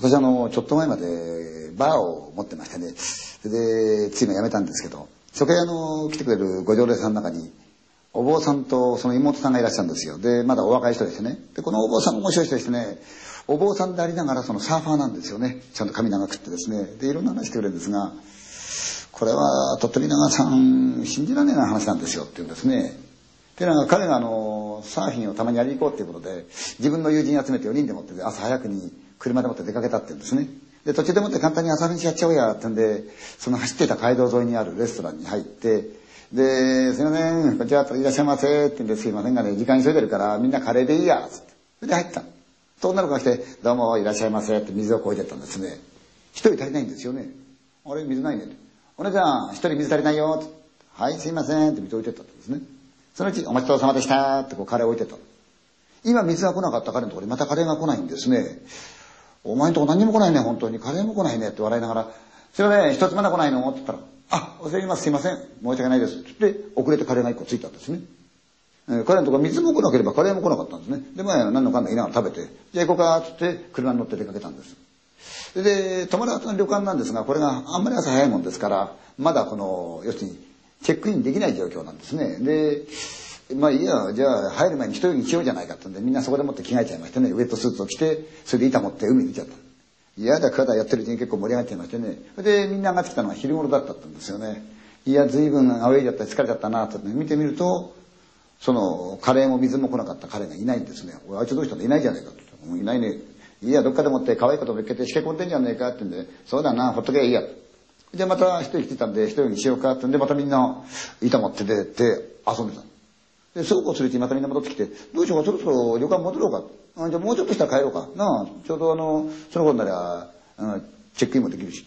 私あの、ちょっと前までバーを持ってましてね、それで、ついも辞めたんですけど、そこへあの、来てくれるご常連さんの中に、お坊さんとその妹さんがいらっしゃるんですよ。で、まだお若い人でしてね。で、このお坊さんも面白い人でしてね、お坊さんでありながらそのサーファーなんですよね。ちゃんと髪長くってですね。で、いろんな話してくれるんですが、これは鳥取長さん、信じられない話なんですよって言うんですね。で、なんか彼があの、サーフィンをたまにやりに行こうっていうことで、自分の友人集めて4人でもって朝早くに車でもって出かけたって言うんですね。で、途中でもって簡単に朝飯やっちゃおうやってんで、その走ってた街道沿いにあるレストランに入って、で、すいません、こちは、いらっしゃいませって言うんですいませんがね、時間急いでるからみんなカレーでいいや、つって。それで入った。と女の子が来て、どうもいらっしゃいませって水をこいてったんですね。一人足りないんですよね。あれ、水ないね。お姉ちゃん、一人水足りないよ。はい、すいませんって水置いてったんですね。そのうち、お待ちどうさまでしたってこうカレー置いてた。今水が来なかった彼のところにまたカレーが来ないんですね。お前んとこ何にも来ないね、本当に。カレーも来ないねって笑いながら、すいません、一つまだ来ないの？って言ったら、あ、忘れます、すいません。申し訳ないです。って言って、遅れてカレーが一個ついたんですね。え彼のところ水も来なければカレーも来なかったんですね。で、まあ、何のかんだ言いながら食べて、じゃあ行こうか、つって車に乗って出かけたんです。で、泊まる後の旅館なんですが、これがあんまり朝早いもんですから、まだこの、要するに、チェックインできない状況なんですね。で、まあいいや、じゃあ入る前に一人にしようじゃないかってんで、みんなそこでもって着替えちゃいましてね、ウエットスーツを着て、それで板持って海に出ちゃった。嫌だ、かだやってるうちに結構盛り上がっちゃいましてね。で、みんな上がってきたのが昼頃だったんですよね。いや、随分アウェイだったり疲れちゃったな、と見てみると、その、カレーも水も来なかった彼がいないんですね。俺、あいつどうしたの？いないじゃないかと。いないね。いや、どっかでもって可愛いことぶっけてしけ込んでんじゃねえかってんで、そうだな、ほっとけばいいや。で、また一人来てたんで、一人にしようかってんで、またみんな板持って出て遊んでた。で、そうこうするうちにまたみんな戻ってきて、どうしようか、そろそろ旅館戻ろうか。あじゃあもうちょっとしたら帰ろうか。なあ、ちょうどあの、その頃になりゃ、うん、チェックインもできるし。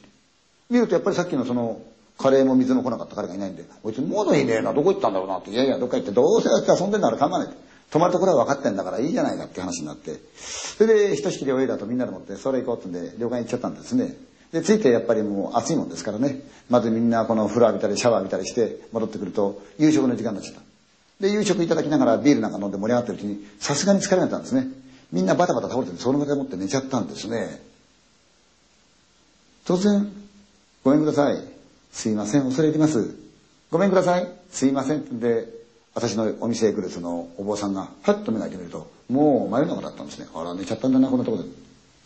見るとやっぱりさっきのその、カレーも水も来なかった彼がいないんで、こいつもういねえな、どこ行ったんだろうなって、いやいや、どっか行って、どうせやって遊んでんなら構わない。泊まるところは分かってんだからいいじゃないかって話になって、それでひとしきり泳いだとみんなでもって、それ行こうってんで、旅館行っちゃったんですね。で、着いてやっぱりもう暑いもんですからね、まずみんなこの風呂浴びたりシャワー浴びたりして戻ってくると、夕食の時間になっちゃった。で、夕食いただきながらビールなんか飲んで盛り上がってるうちに、さすがに疲れたんですね。みんなバタバタ倒れてその場でもって寝ちゃったんですね。突然、ごめんください。すいません、恐れ入ります。ごめんください。すいません。で、私のお店へ来るそのお坊さんが、はっと目が開いてみると、もう真夜中だったんですね。あら、寝ちゃったんだな、こんなところで。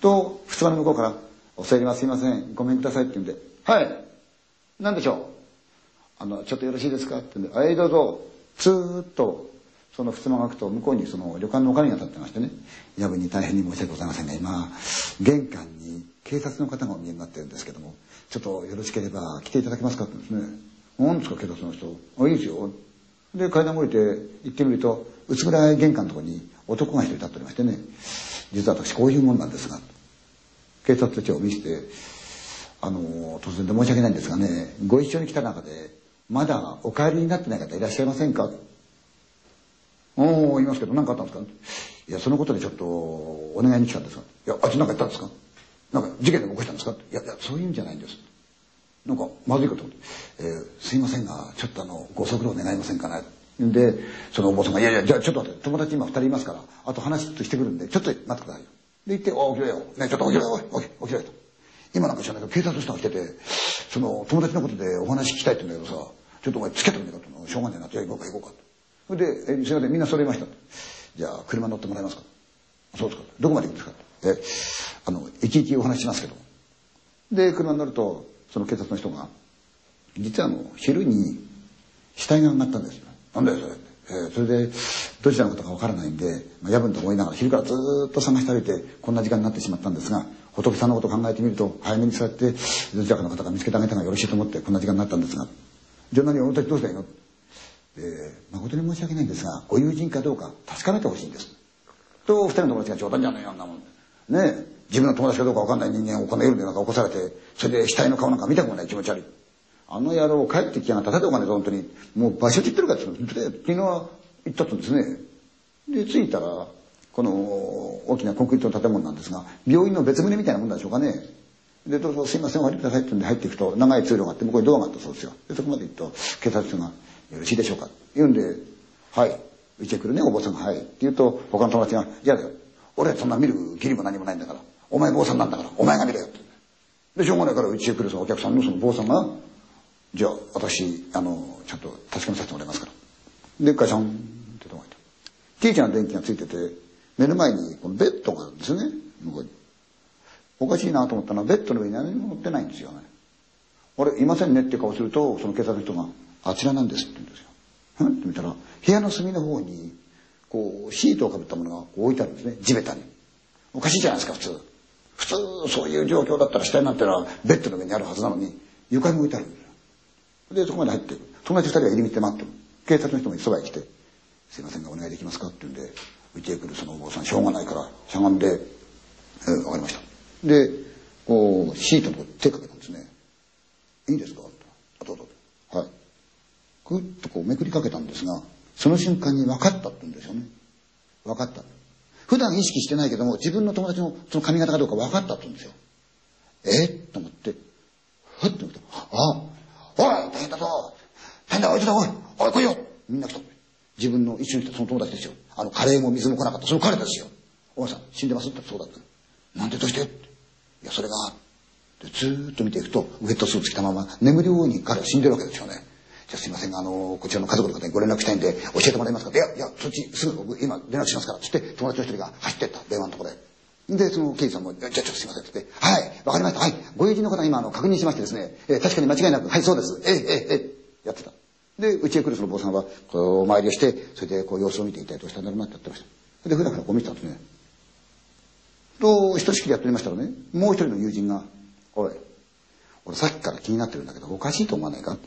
と、二葉の向こうから、恐れ入ります、すいません。ごめんくださいって言うんで、はい。何でしょう？あの、ちょっとよろしいですか？って言うんで、はい、どうぞ。ずーっと、その襖が開くと、向こうにその旅館のお金が立ってましてね、夜分に大変に申し訳ございませんが、今、玄関に警察の方がお見えになってるんですけども、ちょっとよろしければ来ていただけますかって言うんですね。何ですか、警察の人？あ、いいですよ。で、階段降りて行ってみると、薄暗い玄関のとこに男が一人立っておりましてね、実は私こういうもんなんですが、警察たちを見せて、あの、突然で申し訳ないんですがね、ご一緒に来た中で、まだお帰りになってない方いらっしゃいませんか？おお、いますけど、何かあったんですか？いや、そのことでちょっとお願いに来たんですが、いや、あいつ何か言ったんですか？なんか事件でも起こしたんですか？いや、いや、そういうんじゃないんです。なんか、まずいこと。えー、すいませんが、ちょっとあの、ご足労願いませんかね？で、そのお坊さんが、いやいや、じゃあちょっと待って、友達今二人いますから、あと話してくるんで、ちょっと待ってくださいよ。で、言って、お起きろよ。ね、ちょっと起きろよ。起き、起きろよと。今なんか知らないけど、警察の人が来てて、その、友達のことでお話聞きたいって言うんだけどさ、ちょっとお前つけてくれかと。しょうがねえな。じゃあ行こうか行こうか。それで、えすいません、みんな揃いました。じゃあ、車乗ってもらえますかそうですか。どこまで行くんですかえ、あの、いちいちお話しますけど。で、車に乗ると、その警察の人が、実はあの、昼に死体が上がったんですよ。なんだよ、それ。えー、それで、どちらのことかわからないんで、まあ、夜分と思いながら昼からずっと探して歩いて、こんな時間になってしまったんですが、仏さんのことを考えてみると、早めにそうやって、どちらかの方が見つけてあげたのがよろしいと思って、こんな時間になったんですが、じゃあ何、俺たちどうしたらいの？えー、誠に申し訳ないんですが、ご友人かどうか確かめてほしいんです。と、二人の友達が冗談じゃないよ、あんなもん。ねえ、自分の友達かどうかわかんない人間をこの夜でなんか起こされて、それで死体の顔なんか見たくもない気持ち悪い。あの野郎帰ってきやがった。立てお金本当に。もう場所って言ってるかって言って昨日は行ったってんですね。で、着いたら、この大きなコンクリートの建物なんですが、病院の別棟みたいなもんなんでしょうかね。で、どうぞすいません、お入りくださいって言うんで入っていくと、長い通路があって、向こうにドアがあったそうですよ。で、そこまで行くと、警察署が、よろしいでしょうか言うんで、はい。うちへ来るね、お坊さんが、はい。って言うと、他の友達が、いやだよ。俺はそんな見る義理も何もないんだから。お前坊さんなんだから、お前が見ろよって。で、しょうがないから、うちへ来るそのお客さんのその坊さんが、じゃあ、私、あの、ちゃんと確かめさせてもらいますから。で、ガチャンって止まって。小さな電気がついてて、目の前にこのベッドがあるんですよね、向こうに。おかしいなと思ったのは、ベッドの上に何も乗ってないんですよね。俺、いませんねって顔すると、その警察の人が、あちらなんですって言うんですよ。うんって見たら、部屋の隅の方に、こう、シートをかぶったものが置いてあるんですね、地べたに。おかしいじゃないですか、普通。普通、そういう状況だったら死体なんてのはベッドの上にあるはずなのに、床に置いてあるんです。で、そこまで入って。友達二人は入り口で待ってる。警察の人もそばへ来て、すいませんがお願いできますかって言うんで、うちへ来るそのお坊さん、しょうがないから、しゃがんで、えー、わかりました。で、こう、シートの手かけたんですね。いいんですかあ、どうぞ。はい。ぐっとこうめくりかけたんですが、その瞬間に分かったって言うんですよね。分かった。普段意識してないけども、自分の友達のその髪型かどうか分かったって言うんですよ。え？と思って、ふっと見た。あ、おい大変だぞおいつだおいおい来いよみんな来た。自分の一緒に来たその友達ですよ。あの、カレーも水も来なかった、その彼ですよ。お前さん、死んでますってそうだって。なんでどうしていや、それが、でずーっと見ていくと、ウェットスーツ着たまま、眠るように彼は死んでるわけですよね。じゃあすいませんが、あの、こちらの家族の方にご連絡したいんで、教えてもらえますかいや、いや、そっち、すぐ僕、今、連絡しますから。つって、友達の一人が走ってった、電話のところへ。で、その刑事さんも、じゃあちょっとすいません、つって、はい、わかりました、はい、ご友人の方今、あの、確認しましてですね、えー、確かに間違いなく、はい、そうです、ええ、ええ、ええ、やってた。で、うちへ来るその坊さんは、こう、お参りをして、それで、こう、様子を見ていたりどうしたんだろうなってやってました。で、ふらふらこう見てたんですね。と、ひとしきりやっておりましたらね、もう一人の友人が、おい、俺さっきから気になってるんだけど、おかしいと思わないか？ん？い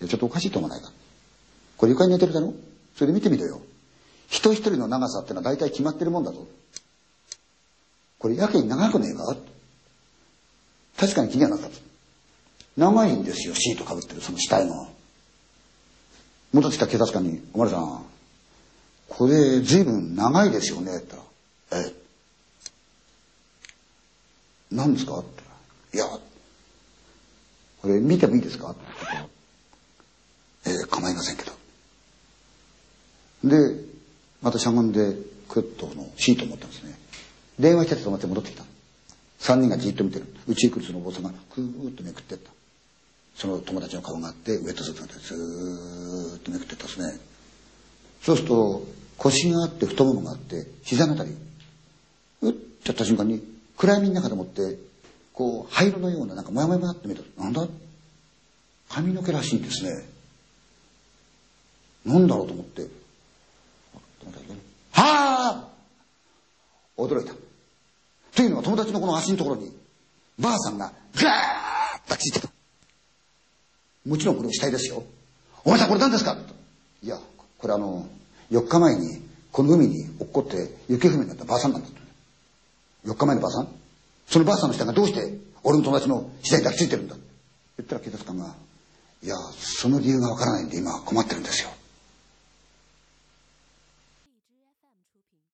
や、ちょっとおかしいと思わないか？これ床に寝てるだろ？それで見てみろよ。人一人の長さってのは大体決まってるもんだぞ。これやけに長くねえか？確かに気にはなった長いんですよ、シートかぶってるその死体の。戻ってきた警察官に、お前さん、これ随分長いですよねって言ったら、え、何ですか？っていや、これ見てもいいですか？って言ったらえー、構いませんけど。で、またしゃがんで、クッとのシートを持ったんですね。電話してて止まって戻ってきた。三人がじっと見てる。うちに来るそのお坊さんがクーッとめくってった。その友達の顔があって、ウェットスーツがあって、ずーっとめくってったですね。そうすると、腰があって太ももがあって、膝のあたり、うっちゃった瞬間に、暗闇の中でもって、こう、灰色のような、なんかもやもやもやって見た。なんだ？髪の毛らしいんですね。なんだろうと思って。はあ驚いた。というのは友達のこの足のところに、ばあさんがガーッとついてた。もちろんこれ死体ですよ。お前さんこれ何ですか？いや、これあの、4日前にこの海に落っこって行方不明になったばあさんなんだと。4日前のばあさん？そのばあさんの死体がどうして俺の友達の死体に抱きついてるんだ？言ったら警察官が、いや、その理由がわからないんで今困ってるんですよ。